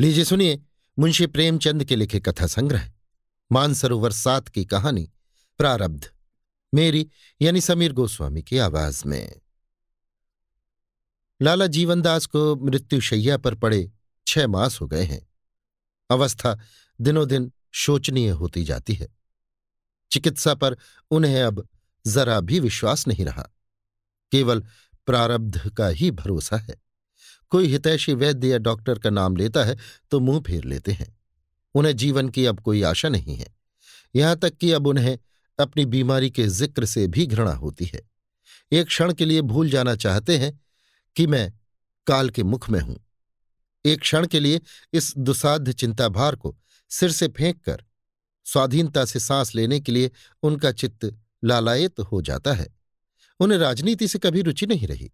लीजिए सुनिए मुंशी प्रेमचंद के लिखे कथा संग्रह। मानसरोवर सात की कहानी, प्रारब्ध। मेरी, यानी समीर गोस्वामी की आवाज़ में। लाला जीवनदास को मृत्युशैया पर पड़े छह मास हो गए हैं। अवस्था दिनों दिन शोचनीय होती जाती है। चिकित्सा पर उन्हें अब जरा भी विश्वास नहीं रहा। केवल प्रारब्ध का ही भरोसा है। कोई हितैषी वैद्य या डॉक्टर का नाम लेता है तो मुँह फेर लेते हैं। उन्हें जीवन की अब कोई आशा नहीं है। यहाँ तक कि अब उन्हें अपनी बीमारी के ज़िक्र से भी घृणा होती है। एक क्षण के लिए भूल जाना चाहते हैं कि मैं काल के मुख में हूँ। एक क्षण के लिए इस दुसाध्य चिंताभार को सिर से फेंक कर, स्वाधीनता से सांस लेने के लिए उनका चित्त लालायत हो जाता है। उन्हें राजनीति से कभी रुचि नहीं रही।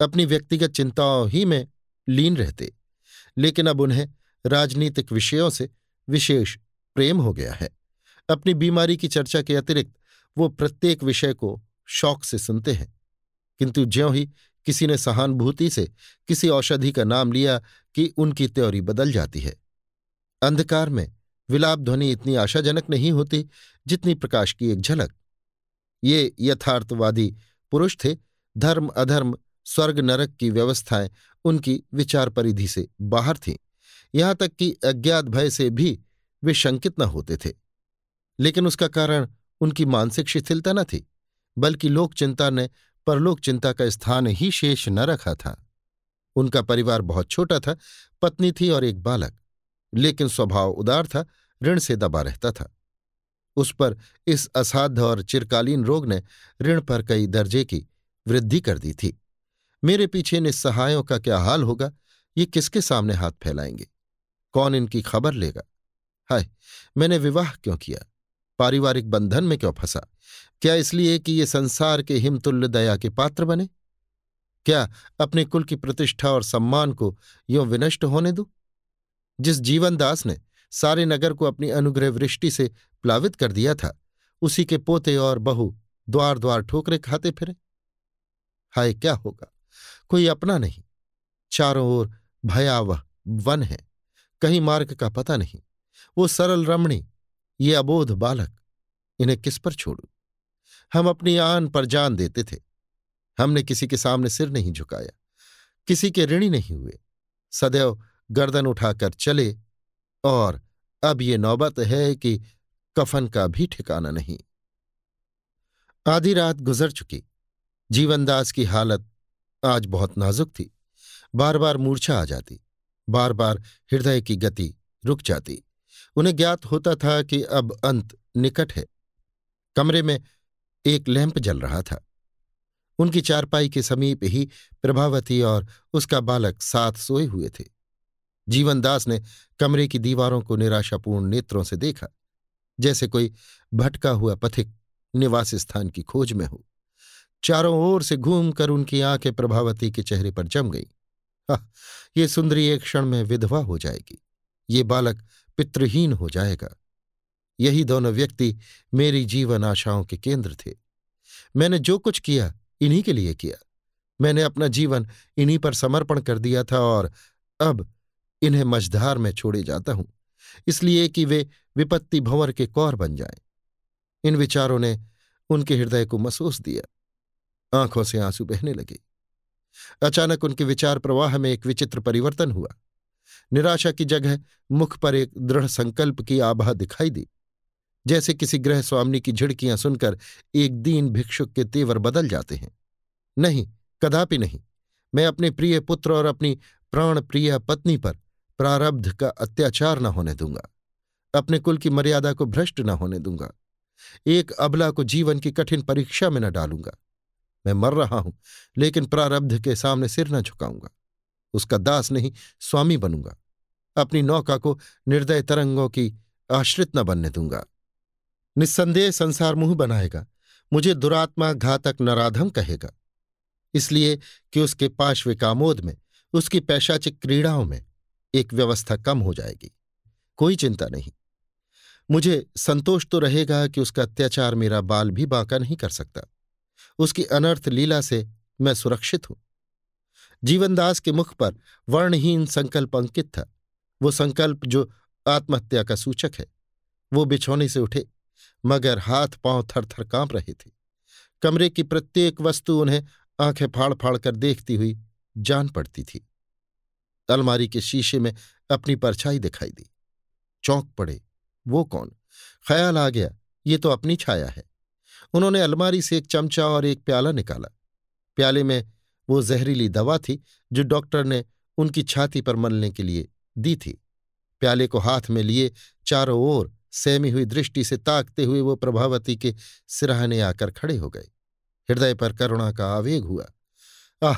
अपनी व्यक्तिगत चिंताओं ही में लीन रहते। लेकिन अब उन्हें राजनीतिक विषयों से विशेष प्रेम हो गया है। अपनी बीमारी की चर्चा के अतिरिक्त वो प्रत्येक विषय को शौक से सुनते हैं। किंतु ज्यों ही किसी ने सहानुभूति से किसी औषधि का नाम लिया कि उनकी त्योरी बदल जाती है। अंधकार में विलाप ध्वनि इतनी आशाजनक नहीं होती जितनी प्रकाश की एक झलक। ये यथार्थवादी पुरुष थे, धर्म अधर्म स्वर्ग नरक की व्यवस्थाएँ उनकी विचार परिधि से बाहर थीं। यहाँ तक कि अज्ञात भय से भी वे शंकित न होते थे। लेकिन उसका कारण उनकी मानसिक शिथिलता न थी, बल्कि लोक चिंता ने परलोक चिंता का स्थान ही शेष न रखा था। उनका परिवार बहुत छोटा था, पत्नी थी और एक बालक, लेकिन स्वभाव उदार था, ऋण से दबा रहता था। उस पर इस असाध्य और चिरकालीन रोग ने ऋण पर कई दर्जे की वृद्धि कर दी थी। मेरे पीछे निस्सहायों का क्या हाल होगा? ये किसके सामने हाथ फैलाएँगे? कौन इनकी खबर लेगा? हाय, मैंने विवाह क्यों किया? पारिवारिक बंधन में क्यों फंसा? क्या इसलिए कि ये संसार के हिमतुल्य दया के पात्र बने? क्या अपने कुल की प्रतिष्ठा और सम्मान को यों विनष्ट होने दू? जिस जीवनदास ने सारे नगर को अपनी अनुग्रह वृष्टि से प्लावित कर दिया था, उसी के पोते और बहू द्वार द्वार ठोकरे खाते फिरे। हाय, क्या होगा? कोई अपना नहीं। चारों ओर भयावह वन है, कहीं मार्ग का पता नहीं। वो सरल रमणी, ये अबोध बालक, इन्हें किस पर छोड़ू? हम अपनी आन पर जान देते थे। हमने किसी के सामने सिर नहीं झुकाया, किसी के ऋणी नहीं हुए। सदैव गर्दन उठाकर चले, और अब ये नौबत है कि कफन का भी ठिकाना नहीं। आधी रात गुजर चुकी। जीवनदास की हालत आज बहुत नाजुक थी। बार बार मूर्छा आ जाती बार बार हृदय की गति रुक जाती। उन्हें ज्ञात होता था कि अब अंत निकट है। कमरे में एक लैंप जल रहा था। उनकी चारपाई के समीप ही प्रभावती और उसका बालक साथ सोए हुए थे। जीवनदास ने कमरे की दीवारों को निराशापूर्ण नेत्रों से देखा, जैसे कोई भटका हुआ पथिक निवास स्थान की खोज में हो। चारों ओर से घूमकर उनकी आँखें प्रभावती के चेहरे पर जम गई। ये सुंदरी एक क्षण में विधवा हो जाएगी। ये बालक पितृहीन हो जाएगा। यही दोनों व्यक्ति मेरी जीवन आशाओं के केंद्र थे। मैंने जो कुछ किया, इन्हीं के लिए किया। मैंने अपना जीवन इन्हीं पर समर्पण कर दिया था और अब इन्हें मझधार में छोड़े जाता हूँ, इसलिए कि वे विपत्ति भंवर के कौर बन जाएँ। इन विचारों ने उनके हृदय को महसूस दिया। आँखों से आँसू बहने लगे। अचानक उनके विचार प्रवाह में एक विचित्र परिवर्तन हुआ। निराशा की जगह मुख पर एक दृढ़ संकल्प की आभा दिखाई दी। जैसे किसी गृह स्वामी की झिड़कियाँ सुनकर एक दीन भिक्षुक के तेवर बदल जाते हैं। नहीं, कदापि नहीं। मैं अपने प्रिय पुत्र और अपनी प्राण प्रिय पत्नी पर प्रारब्ध का अत्याचार न होने दूँगा। अपने कुल की मर्यादा को भ्रष्ट न होने दूँगा। एक अबला को जीवन की कठिन परीक्षा में न डालूँगा। मैं मर रहा हूँ, लेकिन प्रारब्ध के सामने सिर न झुकाऊँगा। उसका दास नहीं, स्वामी बनूँगा। अपनी नौका को निर्दय तरंगों की आश्रित न बनने दूँगा। निस्संदेह संसार मुँह बनाएगा, मुझे दुरात्मा घातक नराधम कहेगा। इसलिए कि उसके पार्श्व कामोद में, उसकी पैशाचिक क्रीड़ाओं में एक व्यवस्था कम हो जाएगी। कोई चिंता नहीं। मुझे संतोष तो रहेगा कि उसका अत्याचार मेरा बाल भी बांका नहीं कर सकता। उसकी अनर्थ लीला से मैं सुरक्षित हूँ। जीवनदास के मुख पर वर्णहीन संकल्प अंकित था। वो संकल्प जो आत्महत्या का सूचक है। वो बिछौने से उठे, मगर हाथ पाँव थर थर काँप रहे थे। कमरे की प्रत्येक वस्तु उन्हें आँखें फाड़ फाड़ कर देखती हुई जान पड़ती थी। अलमारी के शीशे में अपनी परछाई दिखाई दी। चौंक पड़े, वो कौन? ख्याल आ गया, ये तो अपनी छाया है। उन्होंने अलमारी से एक चमचा और एक प्याला निकाला। प्याले में वो जहरीली दवा थी, जो डॉक्टर ने उनकी छाती पर मलने के लिए दी थी। प्याले को हाथ में लिए चारों ओर सहमी हुई दृष्टि से ताकते हुए वो प्रभावती के सिराहने आकर खड़े हो गए। हृदय पर करुणा का आवेग हुआ। आह,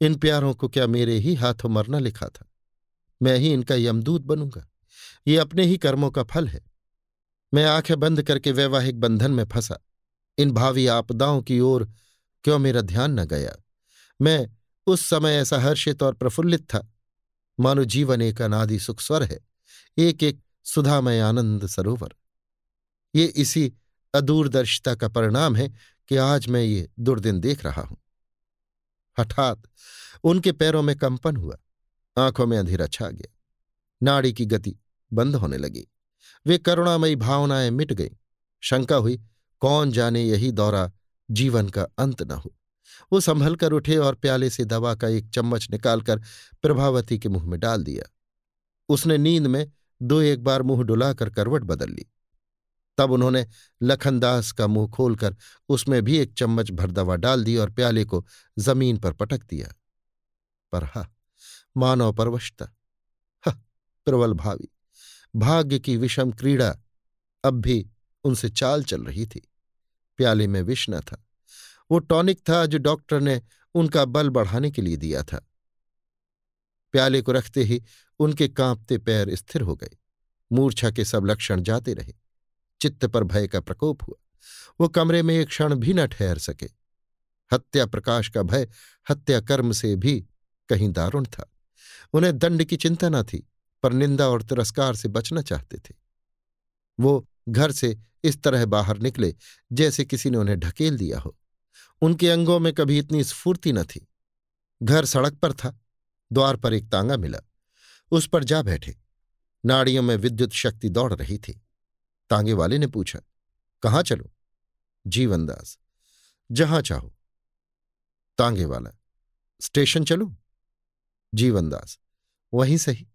इन प्यारों को क्या मेरे ही हाथों मरना लिखा था? मैं ही इनका यमदूत बनूँगा। ये अपने ही कर्मों का फल है। मैं आँखें बंद करके वैवाहिक बंधन में फंसा। इन भावी आपदाओं की ओर क्यों मेरा ध्यान न गया? मैं उस समय ऐसा हर्षित और प्रफुल्लित था। मानो जीवन एक अनादि सुखस्वर है, एक एक सुधामय आनंद सरोवर। ये इसी अदूरदर्शिता का परिणाम है कि आज मैं ये दुर्दिन देख रहा हूँ। हठात उनके पैरों में कंपन हुआ, आँखों में अंधेरा छा गया, नाड़ी की गति बंद होने लगी। वे करुणामयी भावनाएँ मिट गईं, शंका हुई कौन जाने यही दौरा जीवन का अंत न हो। वो संभल कर उठे और प्याले से दवा का एक चम्मच निकालकर प्रभावती के मुँह में डाल दिया। उसने नींद में दो एक बार मुँह डुलाकर करवट बदल ली। तब उन्होंने लखनदास का मुँह खोलकर उसमें भी एक चम्मच भर दवा डाल दी और प्याले को ज़मीन पर पटक दिया। पर हा, मानव परवशता। ह, प्रबल भावी। भाग्य की विषम क्रीड़ा अब भी उनसे चाल चल रही थी। प्याले में विष न था। वो टॉनिक था जो डॉक्टर ने उनका बल बढ़ाने के लिए दिया था। प्याले को रखते ही उनके कांपते पैर स्थिर हो गए। मूर्छा के सब लक्षण जाते रहे। चित्त पर भय का प्रकोप हुआ। वो कमरे में एक क्षण भी न ठहर सके। हत्या प्रकाश का भय हत्या कर्म से भी कहीं दारुण था। उन्हें दंड की चिंता न थी, पर निंदा और तिरस्कार से बचना चाहते थे। वो घर से इस तरह बाहर निकले जैसे किसी ने उन्हें ढकेल दिया हो। उनके अंगों में कभी इतनी स्फूर्ति न थी। घर सड़क पर था, द्वार पर एक तांगा मिला। उस पर जा बैठे। नाड़ियों में विद्युत शक्ति दौड़ रही थी। तांगे वाले ने पूछा, कहाँ चलो? जीवनदास, जहाँ चाहो। तांगे वाला, स्टेशन चलूँ? जीवनदास, वहीं सही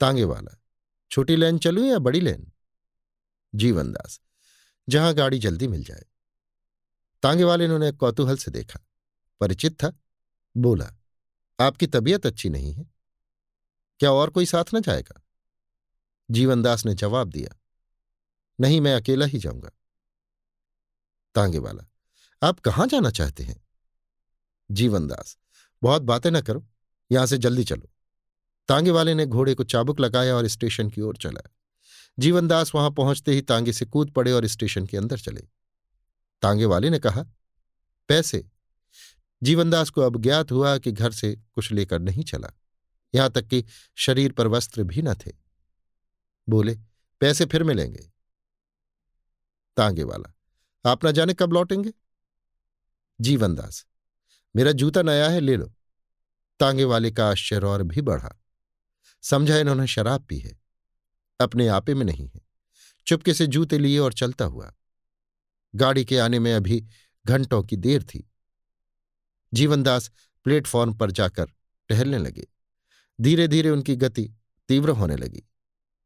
तांगे वाला, छोटी लेन चलूँ या बड़ी लेन? जीवनदास, जहाँ गाड़ी जल्दी मिल जाए। तांगे वाले ने उन्हें कौतूहल से देखा, परिचित था, बोला, आपकी तबीयत अच्छी नहीं है? क्या और कोई साथ न जाएगा? जीवनदास ने जवाब दिया, नहीं, मैं अकेला ही जाऊँगा। तांगे वाला आप कहाँ जाना चाहते हैं? जीवनदास, बहुत बातें ना करो, यहाँ से जल्दी चलो। तांगे वाले ने घोड़े को चाबुक लगाया और स्टेशन की ओर चला। जीवनदास वहाँ पहुँचते ही तांगे से कूद पड़े और स्टेशन के अंदर चले। तांगे वाले ने कहा, पैसे। जीवनदास को अब ज्ञात हुआ कि घर से कुछ लेकर नहीं चला, यहाँ तक कि शरीर पर वस्त्र भी न थे। बोले, पैसे फिर मिलेंगे। तांगे वाला, आप ना जाने कब लौटेंगे? जीवनदास, मेरा जूता नया है, ले लो। तांगे वाले का आश्चर्य और भी बढ़ा। समझा इन्होंने शराब पी है। अपने आपे में नहीं है। चुपके से जूते लिए और चलता हुआ। गाड़ी के आने में अभी घंटों की देर थी। जीवनदास प्लेटफॉर्म पर जाकर टहलने लगे। धीरे धीरे उनकी गति तीव्र होने लगी।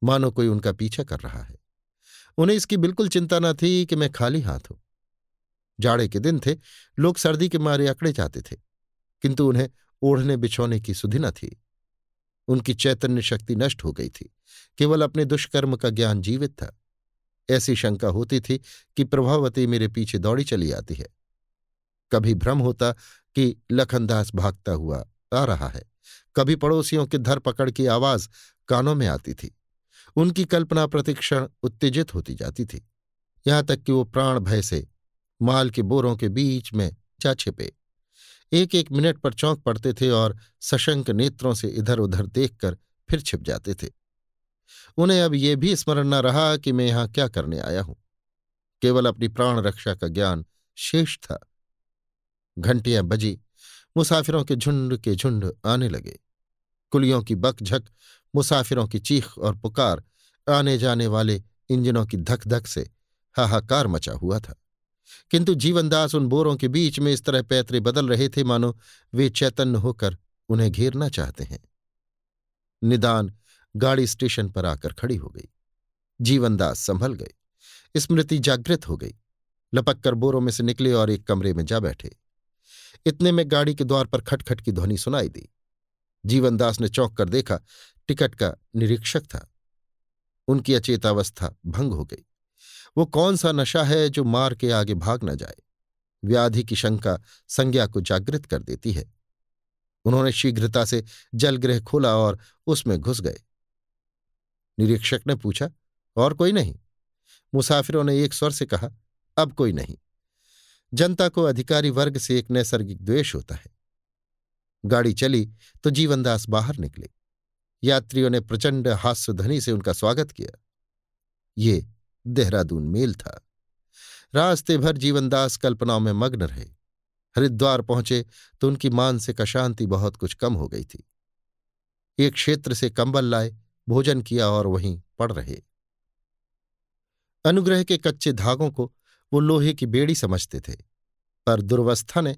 मानो कोई उनका पीछा कर रहा है। उन्हें इसकी बिल्कुल चिंता न थी कि मैं खाली हाथ हूँ। जाड़े के दिन थे, लोग सर्दी के मारे अकड़े जाते थे, किंतु उन्हें ओढ़ने बिछोने की सुधि न थी। उनकी चैतन्य शक्ति नष्ट हो गई थी। केवल अपने दुष्कर्म का ज्ञान जीवित था। ऐसी शंका होती थी कि प्रभावती मेरे पीछे दौड़ी चली आती है। कभी भ्रम होता कि लखनदास भागता हुआ आ रहा है। कभी पड़ोसियों के धरपकड़ की आवाज़ कानों में आती थी। उनकी कल्पना प्रतिक्षण उत्तेजित होती जाती थी। यहाँ तक कि वो प्राण भय से माल के बोरों के बीच में जा छिपे। एक एक मिनट पर चौंक पड़ते थे और सशंक नेत्रों से इधर उधर देखकर फिर छिप जाते थे। उन्हें अब ये भी स्मरण न रहा कि मैं यहाँ क्या करने आया हूँ। केवल अपनी प्राण रक्षा का ज्ञान शेष था। घंटियाँ बजी, मुसाफिरों के झुंड के झुंड आने लगे। कुलियों की बकझक, मुसाफिरों की चीख और पुकार आने जाने वाले इंजनों की धक धक से हाहाकार मचा हुआ था। किंतु जीवनदास उन बोरों के बीच में इस तरह पैतरे बदल रहे थे मानो वे चैतन्य होकर उन्हें घेरना चाहते हैं। निदान गाड़ी स्टेशन पर आकर खड़ी हो गई। जीवनदास संभल गए। स्मृति जागृत हो गई। लपक कर बोरों में से निकले और एक कमरे में जा बैठे। इतने में गाड़ी के द्वार पर खटखट की ध्वनि सुनाई दी। जीवनदास ने चौंक कर देखा, टिकट का निरीक्षक था। उनकी अचेतावस्था भंग हो गई। वो कौन सा नशा है जो मार के आगे भाग न जाए? व्याधि की शंका संज्ञा को जागृत कर देती है। उन्होंने शीघ्रता से जलगृह खोला और उसमें घुस गए। निरीक्षक ने पूछा, और कोई नहीं? मुसाफिरों ने एक स्वर से कहा, अब कोई नहीं। जनता को अधिकारी वर्ग से एक नैसर्गिक द्वेष होता है। गाड़ी चली तो जीवनदास बाहर निकले। यात्रियों ने प्रचंड हास्यध्वनि से उनका स्वागत किया। ये देहरादून मेल था। रास्ते भर जीवनदास कल्पनाओं में मग्न रहे। हरिद्वार पहुँचे तो उनकी मानसिक अशांति बहुत कुछ कम हो गई थी। एक क्षेत्र से कंबल लाए, भोजन किया और वहीं पड़ रहे। अनुग्रह के कच्चे धागों को वो लोहे की बेड़ी समझते थे, पर दुर्वस्था ने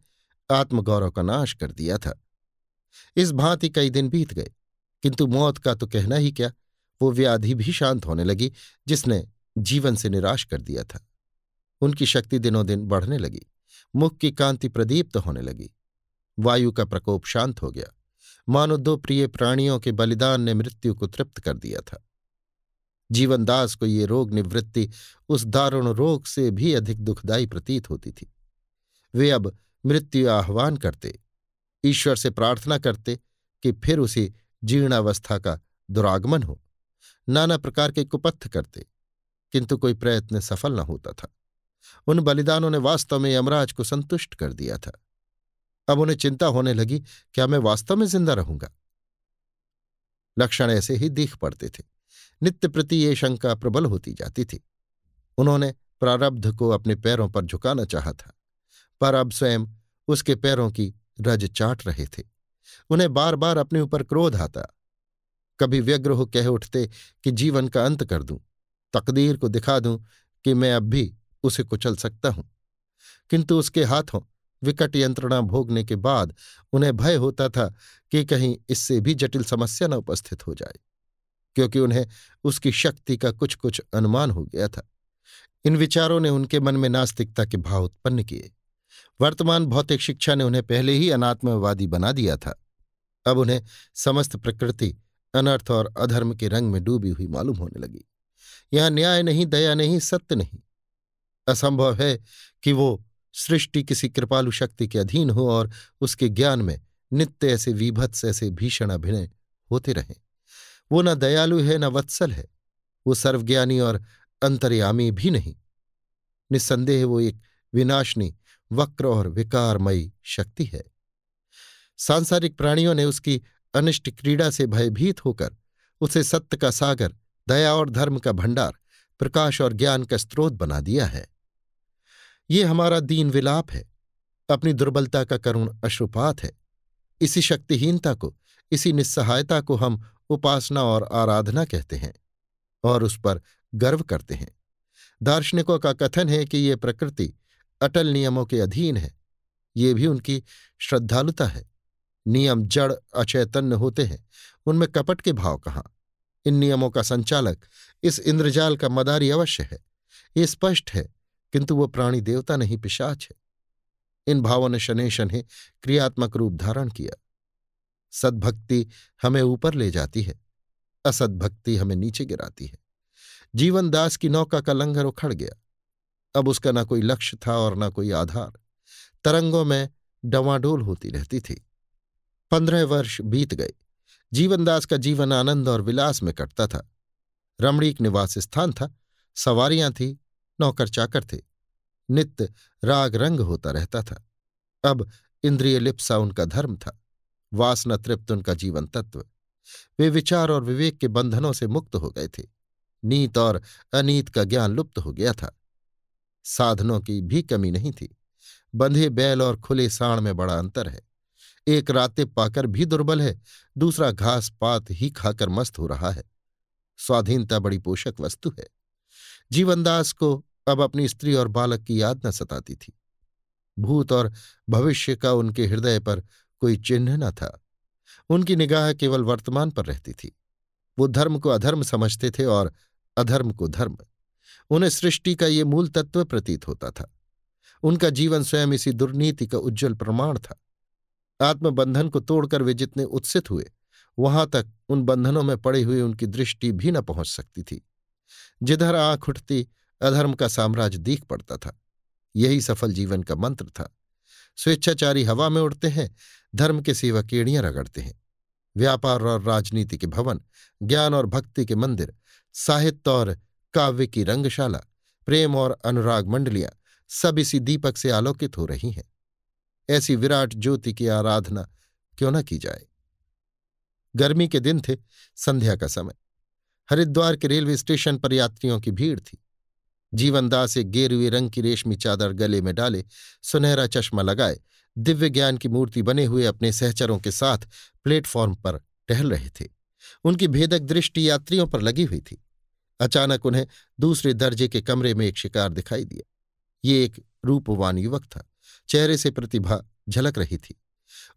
आत्मगौरव का नाश कर दिया था। इस भांति कई दिन बीत गए, किंतु मौत का तो कहना ही क्या, वो व्याधि भी शांत होने लगी, जिसने जीवन से निराश कर दिया था। उनकी शक्ति दिनों दिन बढ़ने लगी, मुख की कांति प्रदीप्त होने लगी। वायु का प्रकोप शांत हो गया। मानो दो प्रिय प्राणियों के बलिदान ने मृत्यु को तृप्त कर दिया था। जीवनदास को ये रोग निवृत्ति उस दारुण रोग से भी अधिक दुखदायी प्रतीत होती थी। वे अब मृत्यु आह्वान करते, ईश्वर से प्रार्थना करते कि फिर उसी जीर्णावस्था का दुरागमन हो। नाना प्रकार के कुपत्थ करते किंतु कोई प्रयत्न सफल न होता था। उन बलिदानों ने वास्तव में यमराज को संतुष्ट कर दिया था। अब उन्हें चिंता होने लगी, क्या मैं वास्तव में ज़िंदा रहूँगा? लक्षण ऐसे ही दिख पड़ते थे। नित्य प्रति ये शंका प्रबल होती जाती थी। उन्होंने प्रारब्ध को अपने पैरों पर झुकाना चाहा था। पर अब स्वयं उसके पैरों की रज चाट रहे थे। उन्हें बार बार अपने ऊपर क्रोध आता। कभी व्यग्र हो कह उठते कि जीवन का अंत कर दूँ। तकदीर को दिखा दूँ कि मैं अब भी उसे कुचल सकता हूँ। किंतु उसके हाथों विकट यंत्रणा भोगने के बाद उन्हें भय होता था कि कहीं इससे भी जटिल समस्या न उपस्थित हो जाए, क्योंकि उन्हें उसकी शक्ति का कुछ कुछ अनुमान हो गया था। इन विचारों ने उनके मन में नास्तिकता के भाव उत्पन्न किए। वर्तमान भौतिक शिक्षा ने उन्हें पहले ही अनात्मवादी बना दिया था। अब उन्हें समस्त प्रकृति, अनर्थ और अधर्म के रंग में डूबी हुई मालूम होने लगी। यहाँ न्याय नहीं, दया नहीं, सत्य नहीं। असंभव है कि वो सृष्टि किसी कृपालु शक्ति के अधीन हो और उसके ज्ञान में नित्य ऐसे विभत्स, ऐसे भीषण अभिनय होते रहें। वो न दयालु है, न वत्सल है। वो सर्वज्ञानी और अंतर्यामी भी नहीं। निस्संदेह वो एक विनाशनी, वक्र और विकारमयी शक्ति है। सांसारिक प्राणियों ने उसकी अनिष्ट क्रीड़ा से भयभीत होकर उसे सत्य का सागर दया और धर्म का भंडार, प्रकाश और ज्ञान का स्रोत बना दिया है। ये हमारा दीन विलाप है। अपनी दुर्बलता का करुण अश्रुपात है। इसी शक्तिहीनता को, इसी निस्सहायता को हम उपासना और आराधना कहते हैं और उस पर गर्व करते हैं। दार्शनिकों का कथन है कि ये प्रकृति अटल नियमों के अधीन है। ये भी उनकी श्रद्धालुता है। नियम जड़ अचैतन्य होते हैं। उनमें कपट के भाव कहाँ? इन नियमों का संचालक इस इंद्रजाल का मदारी अवश्य है। ये स्पष्ट है, किंतु वो प्राणी देवता नहीं, पिशाच है। इन भावों ने शने शने क्रियात्मक रूप धारण किया। सद्भक्ति हमें ऊपर ले जाती है, असद्भक्ति हमें नीचे गिराती है। जीवनदास की नौका का लंगर उखड़ गया। अब उसका ना कोई लक्ष्य था और ना कोई आधार। तरंगों में डवाडोल होती रहती थी। पंद्रह वर्ष बीत गए। जीवनदास का जीवन आनंद और विलास में कटता था। रमणीक निवास स्थान था, सवारियाँ थी नौकर चाकर थे। नित्य राग रंग होता रहता था। अब इंद्रिय लिप्सा उनका धर्म था, वासना तृप्त उनका जीवन तत्व। वे विचार और विवेक के बंधनों से मुक्त हो गए थे। नीत और अनीत का ज्ञान लुप्त हो गया था। साधनों की भी कमी नहीं थी। बंधे बैल और खुले साण में बड़ा अंतर है। एक राते पाकर भी दुर्बल है, दूसरा घास पात ही खाकर मस्त हो रहा है। स्वाधीनता बड़ी पोषक वस्तु है। जीवनदास को अब अपनी स्त्री और बालक की याद न सताती थी। भूत और भविष्य का उनके हृदय पर कोई चिन्ह न था। उनकी निगाह केवल वर्तमान पर रहती थी। वो धर्म को अधर्म समझते थे और अधर्म को धर्म। उन्हें सृष्टि का ये मूल तत्व प्रतीत होता था। उनका जीवन स्वयं इसी दुर्नीति का उज्जवल प्रमाण था। आत्मबंधन को तोड़कर वे जितने उत्सित हुए, वहाँ तक उन बंधनों में पड़े हुए उनकी दृष्टि भी न पहुँच सकती थी। जिधर आँख उठती, अधर्म का साम्राज्य दीख पड़ता था। यही सफल जीवन का मंत्र था। स्वेच्छाचारी हवा में उड़ते हैं, धर्म के सेवा केड़ियाँ रगड़ते हैं। व्यापार और राजनीति के भवन, ज्ञान और भक्ति के मंदिर, साहित्य और काव्य की रंगशाला, प्रेम और अनुराग मंडलियाँ, सब इसी दीपक से आलोकित हो रही हैं। ऐसी विराट ज्योति की आराधना क्यों न की जाए? गर्मी के दिन थे, संध्या का समय। हरिद्वार के रेलवे स्टेशन पर यात्रियों की भीड़ थी। जीवनदास एक गेरुए रंग की रेशमी चादर गले में डाले, सुनहरा चश्मा लगाए, दिव्य ज्ञान की मूर्ति बने हुए अपने सहचरों के साथ प्लेटफॉर्म पर टहल रहे थे। उनकी भेदक दृष्टि यात्रियों पर लगी हुई थी। अचानक उन्हें दूसरे दर्जे के कमरे में एक शिकार दिखाई दिया। ये एक रूपवान युवक था। चेहरे से प्रतिभा झलक रही थी।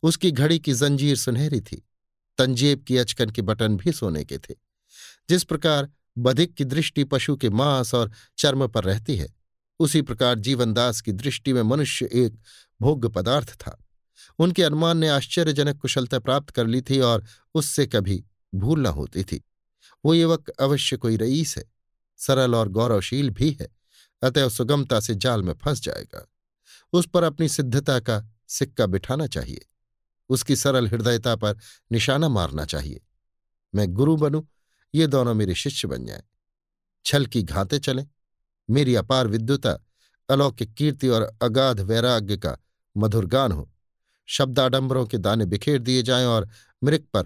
उसकी घड़ी की जंजीर सुनहरी थी। तंजेब की अचकन के बटन भी सोने के थे। जिस प्रकार बधिक की दृष्टि पशु के मांस और चर्म पर रहती है, उसी प्रकार जीवनदास की दृष्टि में मनुष्य एक भोग्य पदार्थ था। उनके अनुमान ने आश्चर्यजनक कुशलता प्राप्त कर ली थी और उससे कभी भूल न होती थी। वो युवक अवश्य कोई रईस है, सरल और गौरवशील भी है, अतएव सुगमता से जाल में फंस जाएगा। उस पर अपनी सिद्धता का सिक्का बिठाना चाहिए। उसकी सरल हृदयता पर निशाना मारना चाहिए। मैं गुरु बनूं, ये दोनों मेरे शिष्य बन जाएँ। छल की घाते चलें, मेरी अपार विद्युता, अलौकिक कीर्ति और अगाध वैराग्य का मधुर गान हो। शब्दाडंबरों के दाने बिखेर दिए जाएँ और मृग पर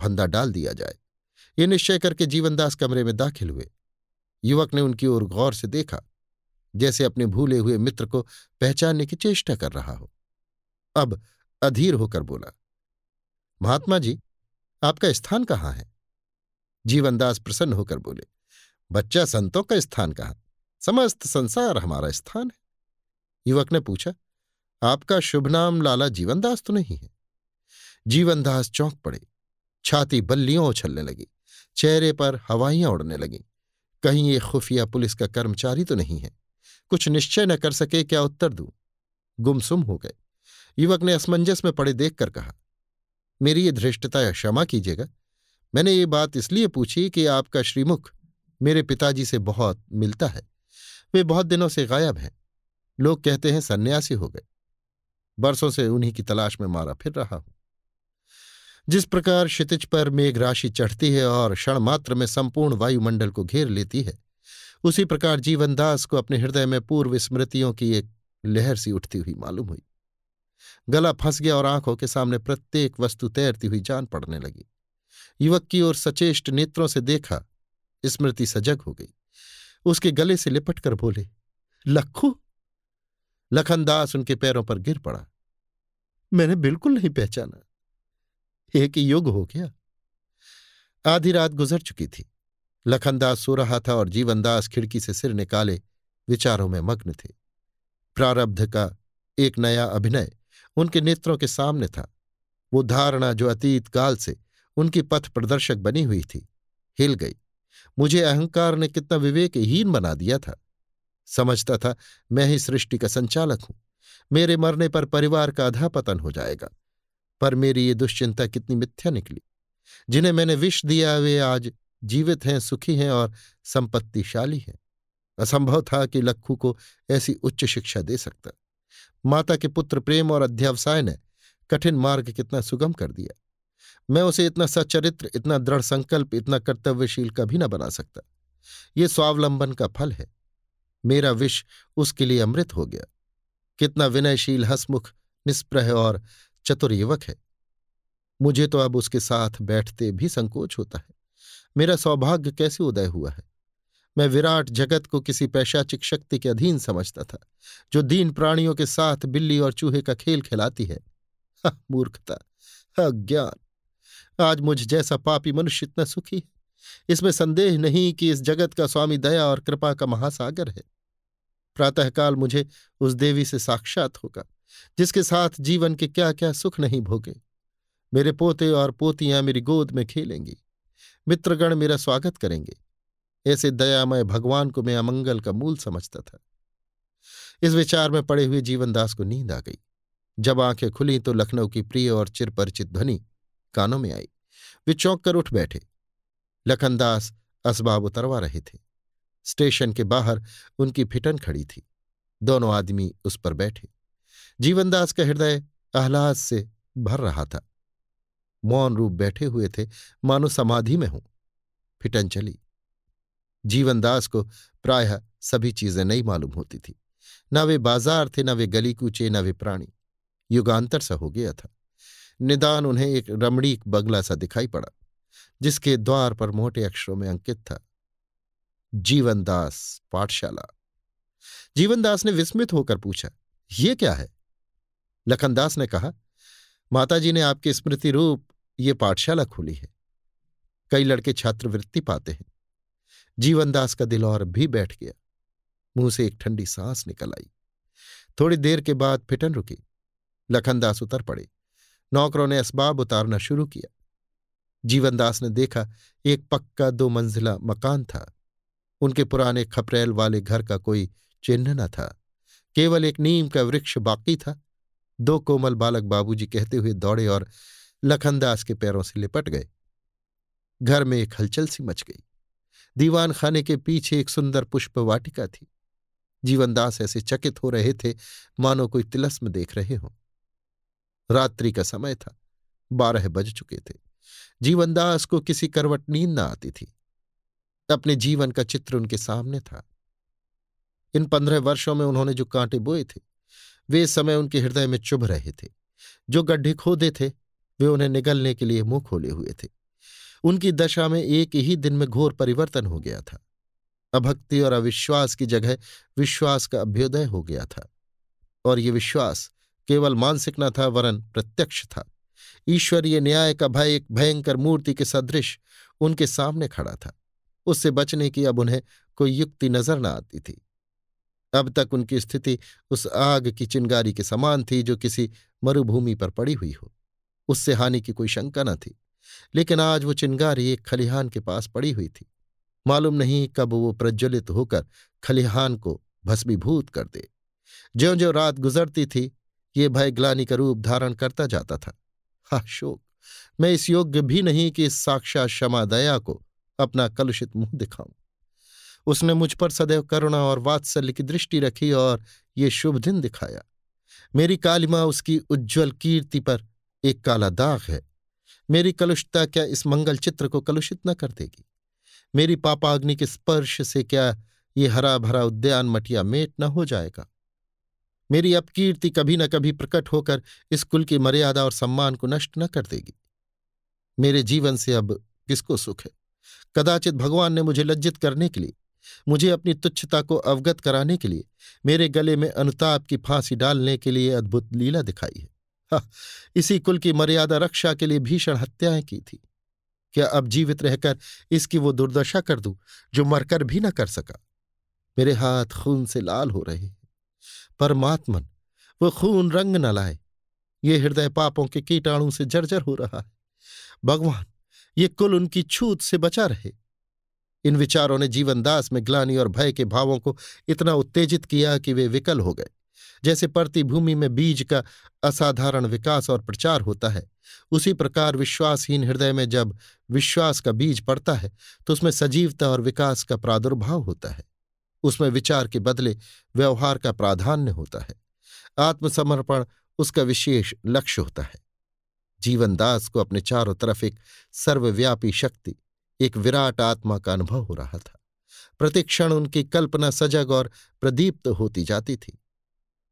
फंदा डाल दिया जाए। ये निश्चय करके जीवनदास कमरे में दाखिल हुए। युवक ने उनकी ओर गौर से देखा। जैसे अपने भूले हुए मित्र को पहचानने की चेष्टा कर रहा हो। अब अधीर होकर बोला, महात्मा जी, आपका स्थान कहाँ है? जीवनदास प्रसन्न होकर बोले, बच्चा संतों का स्थान कहाँ? समस्त संसार हमारा स्थान है। युवक ने पूछा, आपका शुभ नाम लाला जीवनदास तो नहीं है? जीवनदास चौंक पड़े, छाती बल्लियों उछलने लगी, चेहरे पर हवाइयाँ उड़ने लगीं, कहीं ये खुफिया पुलिस का कर्मचारी तो नहीं है? कुछ निश्चय न कर सके, क्या उत्तर दूँ? गुमसुम हो गए। युवक ने असमंजस में पड़े देखकर कहा, मेरी ये धृष्टता क्षमा कीजिएगा। मैंने ये बात इसलिए पूछी कि आपका श्रीमुख मेरे पिताजी से बहुत मिलता है। वे बहुत दिनों से गायब हैं। लोग कहते हैं सन्यासी हो गए। बरसों से उन्हीं की तलाश में मारा फिर रहा हूँ। जिस प्रकार क्षितिज पर मेघ राशि चढ़ती है और क्षण मात्र में संपूर्ण वायुमंडल को घेर लेती है उसी प्रकार जीवनदास को अपने हृदय में पूर्व स्मृतियों की एक लहर सी उठती हुई मालूम हुई। गला फंस गया और आँखों के सामने प्रत्येक वस्तु तैरती हुई जान पड़ने लगी। युवक की ओर सचेष्ट नेत्रों से देखा, स्मृति सजग हो गई। उसके गले से लिपट कर बोले, लखू! लखनदास उनके पैरों पर गिर पड़ा। मैंने बिल्कुल नहीं पहचाना। एक युग हो गया। आधी रात गुजर चुकी थी। लखनदास सो रहा था और जीवनदास खिड़की से सिर निकाले, विचारों में मग्न थे। प्रारब्ध का एक नया अभिनय उनके नेत्रों के सामने था। वो धारणा जो अतीत काल से उनकी पथ प्रदर्शक बनी हुई थी, हिल गई। मुझे अहंकार ने कितना विवेकहीन बना दिया था। समझता था, मैं ही सृष्टि का संचालक हूँ। मेरे मरने पर परिवार का अधापतन हो जाएगा। पर मेरी ये दुश्चिंता कितनी मिथ्या निकली। जिन्हें मैंने विष दिया वे आज जीवित हैं, सुखी हैं और संपत्तिशाली हैं। असंभव था कि लक्खू को ऐसी उच्च शिक्षा दे सकता। माता के पुत्र प्रेम और अध्यवसाय ने कठिन मार्ग कितना सुगम कर दिया। मैं उसे इतना सच्चरित्र, इतना दृढ़ संकल्प, इतना कर्तव्यशील कभी न बना सकता। ये स्वावलंबन का फल है। मेरा विष उसके लिए अमृत हो गया। कितना विनयशील हसमुख निष्प्रह और चतुर युवक है। मुझे तो अब उसके साथ बैठते भी संकोच होता है। मेरा सौभाग्य कैसे उदय हुआ है? मैं विराट जगत को किसी पैशाचिक शक्ति के अधीन समझता था, जो दीन प्राणियों के साथ बिल्ली और चूहे का खेल खिलाती है। मूर्खता, अज्ञान। आज मुझ जैसा पापी मनुष्य इतना सुखी है। इसमें संदेह नहीं कि इस जगत का स्वामी दया और कृपा का महासागर है। प्रातःकाल मुझे उस देवी से साक्षात होगा, जिसके साथ जीवन के क्या क्या सुख नहीं भोगे। मेरे पोते और पोतियाँ मेरी गोद में खेलेंगी। मित्रगण मेरा स्वागत करेंगे। ऐसे दयामय भगवान को मैं अमंगल का मूल समझता था। इस विचार में पड़े हुए जीवनदास को नींद आ गई। जब आँखें खुली तो लखनऊ की प्रिय और चिरपरिचित ध्वनि कानों में आई। वे चौंक कर उठ बैठे। लखनदास असबाब उतरवा रहे थे। स्टेशन के बाहर उनकी फिटन खड़ी थी। दोनों आदमी उस पर बैठे। जीवनदास का हृदय आह्लाद से भर रहा था। मौन रूप बैठे हुए थे, मानो समाधि में हूँ। फिटन चली। जीवनदास को प्रायः सभी चीज़ें नहीं मालूम होती थी। न वे बाज़ार थे, न वे गली कूचे न वे प्राणी। युगांतर सा हो गया था। निदान उन्हें एक रमणीक बगला सा दिखाई पड़ा, जिसके द्वार पर मोटे अक्षरों में अंकित था, जीवनदास पाठशाला। जीवनदास ने विस्मित होकर पूछा, ये क्या है? लखनदास ने कहा, माताजी ने आपके स्मृति रूप ये पाठशाला खुली है। कई लड़के छात्रवृत्ति पाते हैं। जीवनदास का दिल और भी बैठ गया। मुँह से एक ठंडी सांस निकल आई। थोड़ी देर के बाद फिटन रुकी। लखनदास उतर पड़े। नौकरों ने असबाब उतारना शुरू किया। जीवनदास ने देखा, एक पक्का दो मंजिला मकान था। उनके पुराने खपरेल वाले घर का कोई चिन्ह न था। केवल एक नीम का वृक्ष बाकी था। दो कोमल बालक बाबूजी कहते हुए दौड़े और लखनदास के पैरों से लिपट गए। घर में एक हलचल सी मच गई। दीवान खाने के पीछे एक सुंदर पुष्प वाटिका थी। जीवनदास ऐसे चकित हो रहे थे, मानो कोई तिलस्म देख रहे हों। रात्रि का समय था, बारह बज चुके थे। जीवनदास को किसी करवट नींद न आती थी। अपने जीवन का चित्र उनके सामने था। इन पंद्रह वर्षों में उन्होंने जो कांटे बोए थे, वे समय उनके हृदय में चुभ रहे थे, जो गड्ढे खोदे थे वे उन्हें निगलने के लिए मुँह खोले हुए थे। उनकी दशा में एक ही दिन में घोर परिवर्तन हो गया था। अभक्ति और अविश्वास की जगह विश्वास का अभ्युदय हो गया था। और ये विश्वास केवल मानसिक न था, वरन प्रत्यक्ष था। ईश्वरीय न्याय का भय एक भयंकर मूर्ति के सदृश उनके सामने खड़ा था। उससे बचने की अब उन्हें कोई युक्ति नज़र न आती थी। अब तक उनकी स्थिति उस आग की चिंगारी के समान थी जो किसी मरुभूमि पर पड़ी हुई हो। उससे हानि की कोई शंका न थी। लेकिन आज वो चिंगारी एक खलिहान के पास पड़ी हुई थी। मालूम नहीं कब वो प्रज्वलित होकर खलिहान को भस्मीभूत कर दे। ज्यो ज्यो रात गुजरती थी, ये भय ग्लानी का रूप धारण करता जाता था। हा, शोक। मैं इस योग्य भी नहीं कि इस साक्षात क्षमा दया को अपना कलुषित मुँह दिखाऊँ। उसने मुझ पर सदैव करुणा और वात्सल्य की दृष्टि रखी और ये शुभ दिन दिखाया। मेरी कालिमा उसकी उज्ज्वल कीर्ति पर एक काला दाग है। मेरी कलुषता क्या इस मंगल चित्र को कलुषित न कर देगी? मेरी पापाग्नि के स्पर्श से क्या ये हरा भरा उद्यान मटिया मेट न हो जाएगा? मेरी अपकीर्ति कभी न कभी प्रकट होकर इस कुल की मर्यादा और सम्मान को नष्ट न कर देगी। मेरे जीवन से अब किसको सुख है? कदाचित भगवान ने मुझे लज्जित करने के लिए, मुझे अपनी तुच्छता को अवगत कराने के लिए, मेरे गले में अनुताप की फांसी डालने के लिए अद्भुत लीला दिखाई है। इसी कुल की मर्यादा रक्षा के लिए भीषण हत्याएँ की थी। क्या अब जीवित रहकर इसकी वो दुर्दशा कर दूँ, जो मरकर भी न कर सका? मेरे हाथ खून से लाल हो रहे हैं। परमात्मन, वो खून रंग न लाए। ये हृदय पापों के कीटाणु से जर्जर हो रहा है। भगवान, ये कुल उनकी छूत से बचा रहे। इन विचारों ने जीवनदास में ग्लानी और भय के भावों को इतना उत्तेजित किया कि वे विकल हो गए। जैसे परती भूमि में बीज का असाधारण विकास और प्रचार होता है। उसी प्रकार विश्वासहीन हृदय में जब विश्वास का बीज पड़ता है तो उसमें सजीवता और विकास का प्रादुर्भाव होता है। उसमें विचार के बदले व्यवहार का प्राधान्य होता है। आत्मसमर्पण उसका विशेष लक्ष्य होता है। जीवनदास को अपने चारों तरफ़ एक सर्वव्यापी शक्ति, एक विराट आत्मा का अनुभव हो रहा था। प्रतिक्षण उनकी कल्पना सजग और प्रदीप्त होती जाती थी।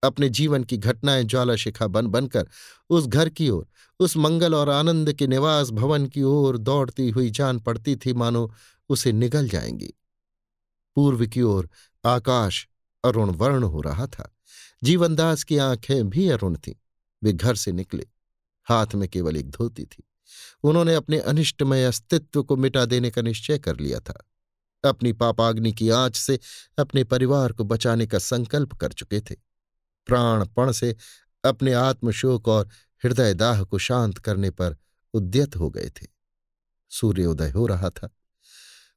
अपने जीवन की घटनाएँ ज्वाला शिखा बन बनकर उस घर की ओर, उस मंगल और आनंद के निवास भवन की ओर दौड़ती हुई जान पड़ती थी, मानो उसे निगल जाएँगी। पूर्व की ओर आकाश अरुण वर्ण हो रहा था। जीवनदास की आँखें भी अरुण थीं। वे घर से निकले। हाथ में केवल एक धोती थी। उन्होंने अपने अनिष्टमय अस्तित्व को मिटा देने का निश्चय कर लिया था। अपनी पापाग्नि की आँच से अपने परिवार को बचाने का संकल्प कर चुके थे। प्राणपण से अपने आत्मशोक और हृदयदाह को शांत करने पर उद्यत हो गए थे। सूर्योदय हो रहा था।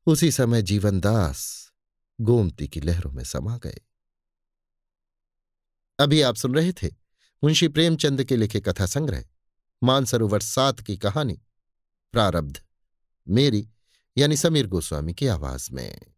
उसी समय जीवनदास गोमती की लहरों में समा गए। अभी आप सुन रहे थे मुंशी प्रेमचंद के लिखे कथा संग्रह, मानसरोवर सात की कहानी, प्रारब्ध, मेरी, यानी समीर गोस्वामी की आवाज़ में।